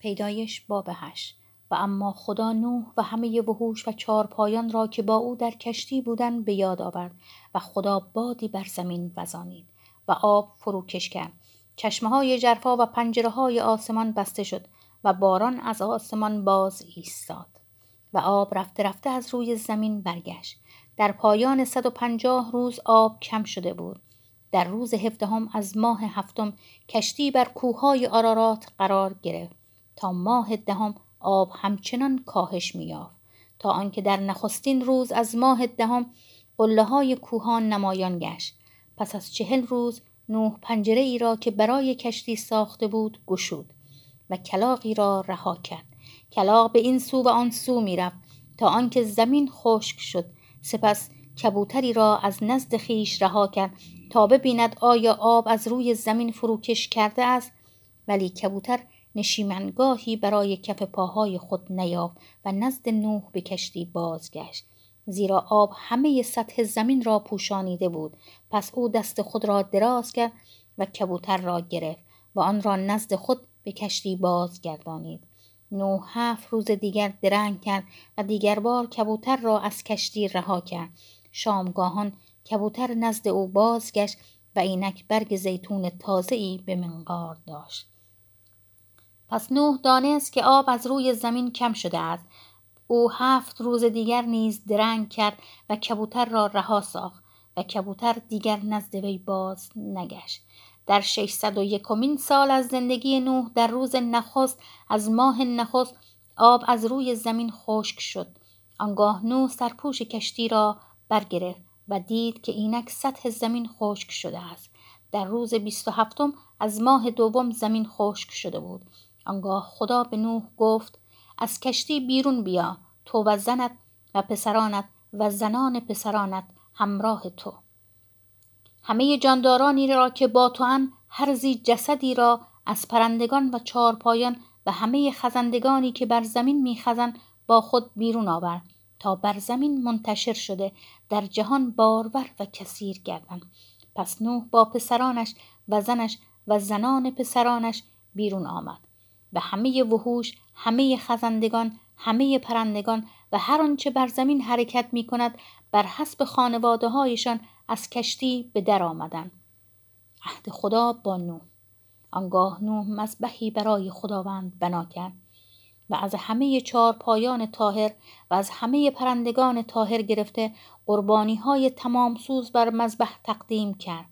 پیدایش باب هشت. و اما خدا نوح و همه وحوش و چهار پایان را که با او در کشتی بودند به یاد آورد و خدا بادی بر زمین وزانید و آب فروکش کرد. چشمه های جرفا و پنجره های آسمان بسته شد و باران از آسمان باز ایستاد و آب رفته رفته از روی زمین برگشت. در پایان 150 روز آب کم شده بود. در روز هفدهم از ماه هفتم کشتی بر کوههای آرارات قرار گرفت. تا ماه دهم آب همچنان کاهش میافت تا آنکه در نخستین روز از ماه دهم قله های کوهان نمایان گشت. پس از چهل روز نوح پنجره ای را که برای کشتی ساخته بود گشود و کلاقی را رها کرد. کلاق به این سو و آن سو می‌رفت تا آنکه زمین خشک شد. سپس کبوتری را از نزد خیش رها کرد تا ببیند آیا آب از روی زمین فروکش کرده است. ولی کبوتر نشیمنگاهی برای کف پاهای خود نیافت و نزد نوح به کشتی بازگشت. زیرا آب همه سطح زمین را پوشانیده بود. پس او دست خود را دراز کرد و کبوتر را گرفت و آن را نزد خود به کشتی بازگردانید. نوح هفت روز دیگر درنگ کرد و دیگر بار کبوتر را از کشتی رها کرد. شامگاهان کبوتر نزد او بازگشت و اینک برگ زیتون تازه‌ای به منقار داشت. پس نوح دانست که آب از روی زمین کم شده است. او هفت روز دیگر نیز درنگ کرد و کبوتر را رها ساخت و کبوتر دیگر نزد وی باز نگشت. در ششصد و یکمین سال از زندگی نوح در روز نخست از ماه نخست آب از روی زمین خشک شد. آنگاه نوح سرپوش کشتی را برگرفت و دید که اینک سطح زمین خشک شده است. در روز بیست و هفتم از ماه دوم زمین خشک شده بود. آنگاه خدا به نوح گفت از کشتی بیرون بیا تو و زنت و پسرانت و زنان پسرانت همراه تو. همه جاندارانی را که با تو ان هر زی جسدی را از پرندگان و چارپایان و همه خزندگانی که بر زمین میخزند با خود بیرون آور تا بر زمین منتشر شده در جهان بارور و کثیر گردند پس نوح با پسرانش و زنش و زنان پسرانش بیرون آمد. و همه وحوش همه خزندگان همه پرندگان و هر آنچه بر زمین حرکت می کند بر حسب خانواده هایشان از کشتی به در آمدند عهد خدا با نوح. آنگاه نوح مذبحی برای خداوند بنا کرد و از همه چهار پایان تاهر و از همه پرندگان تاهر گرفته قربانی های تمام سوز بر مذبح تقدیم کرد.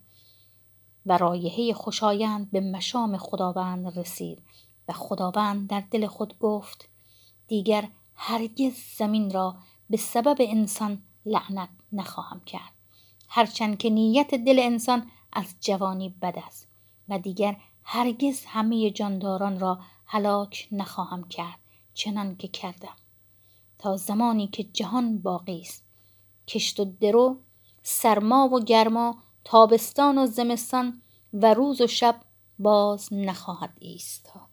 و رایحه خوشایند به مشام خداوند رسید. و خداوند در دل خود گفت دیگر هرگز زمین را به سبب انسان لعنت نخواهم کرد. هرچند که نیت دل انسان از جوانی بد است و دیگر هرگز همه جانداران را هلاک نخواهم کرد چنان که کردم. تا زمانی که جهان باقی است. کشت و درو سرما و گرما تابستان و زمستان و روز و شب باز نخواهد ایستاد.